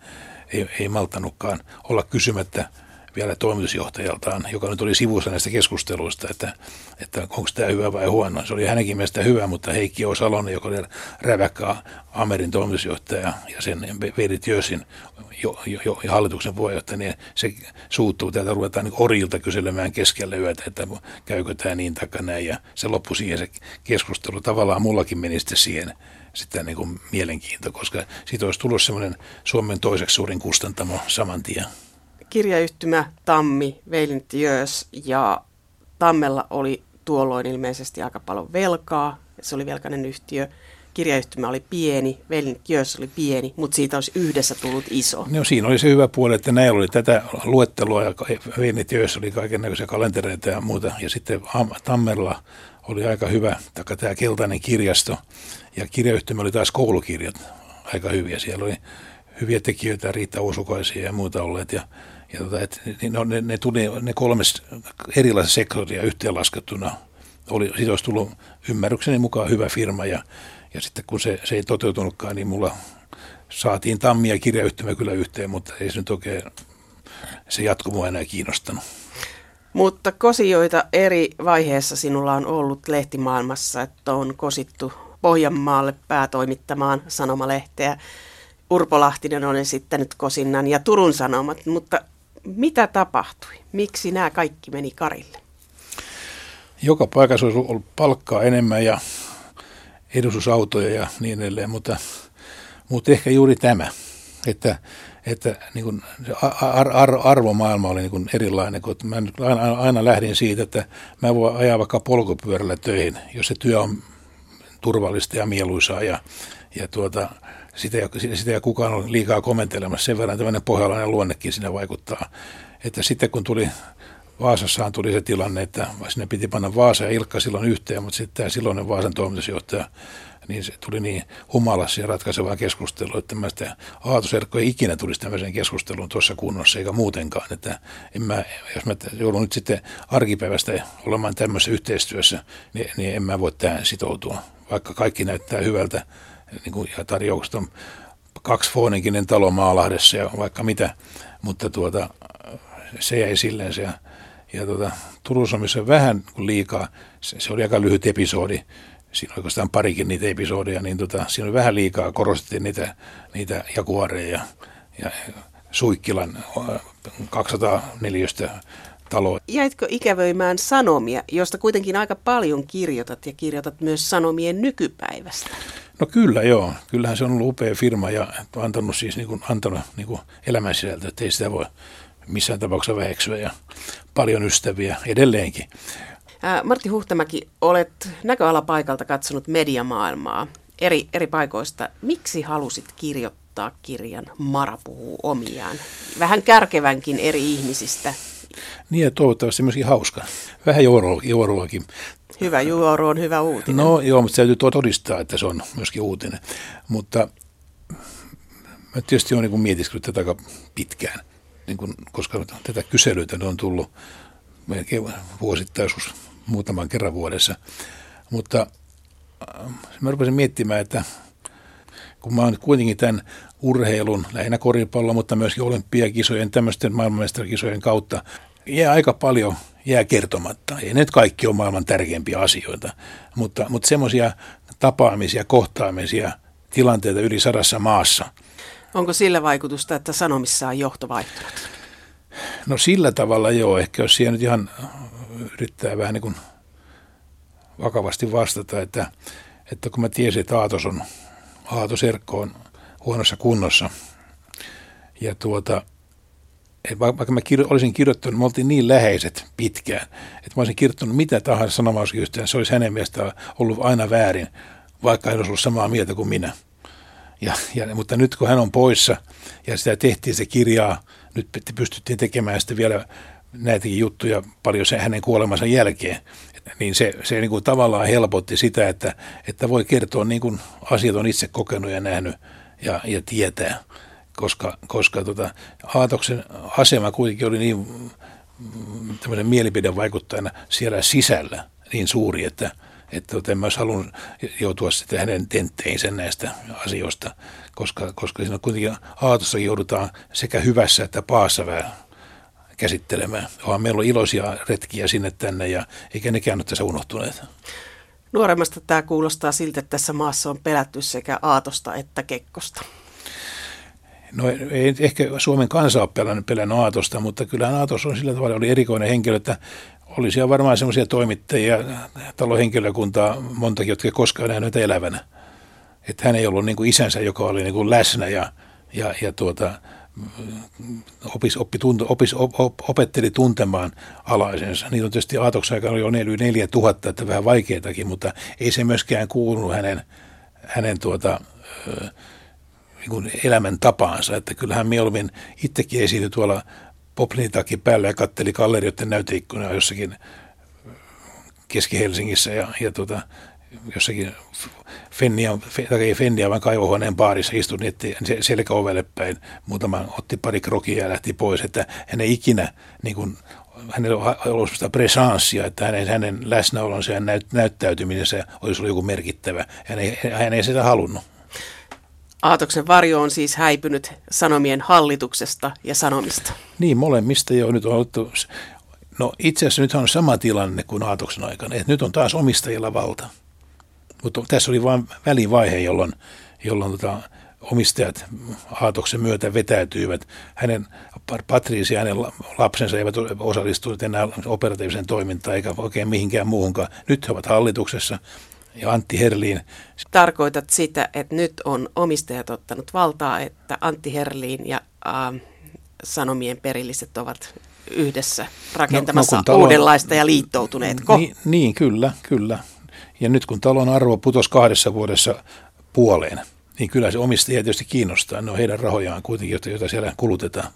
ei, ei malttanutkaan olla kysymättä vielä toimitusjohtajaltaan, joka nyt oli sivussa näistä keskusteluista, että, että onko tämä hyvä vai huono. Se oli hänenkin mielestä hyvä, mutta Heikki O. Salonen, joka oli räväkkä Amerin toimitusjohtaja ja sen Verit Jösin jo, jo, jo, hallituksen puheenjohtaja, niin se suuttuu. Täältä ruvetaan niin orilta kyselemään keskellä yötä, että käykö tämä niin takaa näin. Ja se loppui siihen se keskustelu. Tavallaan mullakin meni sitten siihen sitten niin kuin mielenkiinto, koska siitä olisi tullut semmoinen Suomen toiseksi suurin kustantamo saman tien kirjayhtymä Tammi, Veilint Jöös ja Tammella oli tuolloin ilmeisesti aika paljon velkaa. Se oli velkainen yhtiö. Kirjayhtymä oli pieni, Veilint Jöös oli pieni, mutta siitä olisi yhdessä tullut iso. No siinä oli se hyvä puoli, että näillä oli tätä luettelua ja Veilint oli kaiken näköisiä kalentereita ja muuta. Ja sitten Tammella oli aika hyvä, taka tämä keltainen kirjasto ja kirjayhtymä oli taas koulukirjat aika hyviä. Siellä oli hyviä tekijöitä, Riitta Usukaisia ja muuta olleet ja ja tota, et, niin no, ne, ne, tuli, ne kolme erilaista sektoria yhteenlaskettuna. Oli, siitä olisi tullut ymmärrykseni mukaan hyvä firma ja, ja sitten kun se, se ei toteutunutkaan, niin mulla saatiin tammia ja kirjayhtymä kyllä yhteen, mutta ei se nyt oikein se jatko mua enää kiinnostanut. Mutta kosioita eri vaiheessa sinulla on ollut lehtimaailmassa, että on kosittu Pohjanmaalle päätoimittamaan sanomalehteä. Urpo Lahtinen on esittänyt kosinnan ja Turun Sanomat, mutta mitä tapahtui? Miksi nämä kaikki meni Karille? Joka paikassa olisi ollut palkkaa enemmän ja edustusautoja ja niin edelleen, mutta, mutta ehkä juuri tämä, että, että niin kuin ar, ar, arvomaailma oli niin kuin erilainen. Kun mä aina, aina lähdin siitä, että mä voin ajaa vaikka polkupyörällä töihin, jos se työ on turvallista ja mieluisaa ja, ja tuota, sitä, sitä ei kukaan ole liikaa komentelemassa. Sen verran tämmöinen pohjalainen luonnekin siinä vaikuttaa. Että sitten kun tuli Vaasassahan tuli se tilanne, että sinne piti panna Vaasa ja Ilkka silloin yhteen, mutta sitten tämä silloinen Vaasan toimitusjohtaja niin se tuli niin humalassa ja ratkaisevaa keskustelua, että mä sitä Aatos Erkko ei ikinä tulisi tämmöiseen keskusteluun tuossa kunnossa eikä muutenkaan. Että en mä, jos mä joudun nyt sitten arkipäivästä olemaan tämmöisessä yhteistyössä, niin, niin en mä voi tähän sitoutua. Vaikka kaikki näyttää hyvältä niin kuin, ja tarjoukset on kaksi fooninkinen talo Maalahdessa ja vaikka mitä, mutta tuota, se jäi silleen se. Ja, ja tuota, Turussa, missä vähän liikaa, se, se oli aika lyhyt episodi, siinä oli oikeastaan parikin niitä episodeja, niin tota, siinä oli vähän liikaa, korostettiin niitä, niitä jakuareja ja Suikkilan 204 taloa. Jäitkö ikävöimään sanomia, josta kuitenkin aika paljon kirjoitat ja kirjoitat myös sanomien nykypäivästä? No kyllä joo, kyllähän se on ollut upea firma ja antanut siis niin kuin, antanut niin kuin elämän sisältöä, että ei sitä voi missään tapauksessa väheksyä ja paljon ystäviä edelleenkin. Martti Huhtamäki, olet näköalapaikalta katsonut mediamaailmaa eri, eri paikoista. Miksi halusit kirjoittaa kirjan Mara puhuu omiaan? Vähän kärkevänkin eri ihmisistä. Niin ja toivottavasti myöskin hauska. Vähän juoruakin. Hyvä juoru on hyvä uutinen. No joo, mutta täytyy todistaa, että se on myöskin uutinen. Mutta mä tietysti olen niin mietiskellyt tätä aika pitkään, niin kuin, koska tätä kyselyitä on tullut melkein vuosittain muutaman kerran vuodessa. Mutta äh, mä rupesin miettimään, että kun mä oon kuitenkin tämän urheilun, lähinnä koripallo, mutta myöskin olympiakisojen, tämmöisten maailmanmestarikisojen kautta, jää aika paljon jää kertomatta. Ei nyt kaikki ole maailman tärkeimpiä asioita, mutta, mutta semmoisia tapaamisia, kohtaamisia, tilanteita yli sadassa maassa. Onko sillä vaikutusta, että sanomissa on johto vaihtunut? No sillä tavalla joo, ehkä jos siellä nyt ihan yrittää vähän niin kuin vakavasti vastata, että, että kun mä tiesin, että Aatos on, Aatos Erkko on huonossa kunnossa ja tuota, vaikka mä kirjo, olisin kirjoittanut, me oltiin niin läheiset pitkään, että mä olisin kirjoittanut mitä tahansa sanomauskyhteen, se olisi hänen mielestään ollut aina väärin, vaikka hän olisi ollut samaa mieltä kuin minä. Ja, ja, mutta nyt kun hän on poissa ja sitä tehtiin se kirjaa, nyt pystyttiin tekemään sitten vielä näitäkin juttuja paljon sen hänen kuolemansa jälkeen, niin se, se niin kuin tavallaan helpotti sitä, että, että voi kertoa niin kuin asiat on itse kokenut ja nähnyt ja, ja tietää, koska, koska tota, Aatoksen asema kuitenkin oli niin mm, tämmöinen mielipidevaikuttajana siellä sisällä niin suuri, että, että tota, en mä olisi halunnut joutua sitten hänen tentteinsä näistä asioista, koska, koska siinä kuitenkin Aatossa joudutaan sekä hyvässä että paassa vähän käsittelemään. Vaan meillä on iloisia retkiä sinne tänne ja eikä nekään ole tässä unohtuneet. Nuoremmasta tämä kuulostaa siltä, että tässä maassa on pelätty sekä Aatosta että Kekkosta. No ei ehkä Suomen kansa ole pelännyt, pelännyt Aatosta, mutta kyllä Aatos on sillä tavalla oli erikoinen henkilö, että oli siellä varmaan semmoisia toimittajia, talohenkilökuntaa montakin, jotka koskaan nähnyt elävänä. Että hän ei ollut niin kuin isänsä, joka oli niin kuin läsnä ja, ja, ja tuota, opis, oppi, tunte, opis, op, op, opetteli tuntemaan alaisensa. Niitä on tietysti Aatoksen aikana jo 4 tuhatta, että vähän vaikeitakin, mutta ei se myöskään kuulunut hänen, hänen tuota, niin kuin elämäntapaansa. Että kyllähän mieluummin itsekin esiintyi tuolla poplin päällä ja katteli gallerioiden näyteikkunaa jossakin Keski-Helsingissä ja, ja tuota, jossakin Fennia, tai ei Fennia, vaan kaivohuoneen baarissa istui niin selkä ovelle päin. Muutama otti pari krokia ja lähti pois, että hän ei ikinä niin kuin, hänellä on ollut sitä presanssia, että hänen, hänen läsnäolonsa ja näyt, näyttäytymisensä olisi ollut joku merkittävä. Hän ei, hän ei sitä halunnut. Aatoksen varjo on siis häipynyt sanomien hallituksesta ja sanomista. Niin, molemmista jo nyt on ollut No itse asiassa nyt on sama tilanne kuin Aatoksen aikana, että nyt on taas omistajilla valta. Mutta tässä oli vain välivaihe, jolloin, jolloin tota, omistajat Aatoksen myötä vetäytyivät. Hänen Patriisi ja hänen lapsensa eivät osallistuneet enää operatiiviseen toimintaan eikä oikein mihinkään muuhunkaan. Nyt he ovat hallituksessa ja Antti Herliin. Tarkoitat sitä, että nyt on omistajat ottanut valtaa, että Antti Herliin ja äh, Sanomien perilliset ovat yhdessä rakentamassa no, no talon, uudenlaista ja liittoutuneet. Niin, niin, kyllä, kyllä. Ja nyt kun talon arvo putosi kahdessa vuodessa puoleen, niin kyllä se omistajia tietysti kiinnostaa. Ne on heidän rahojaan kuitenkin, joita siellä kulutetaan.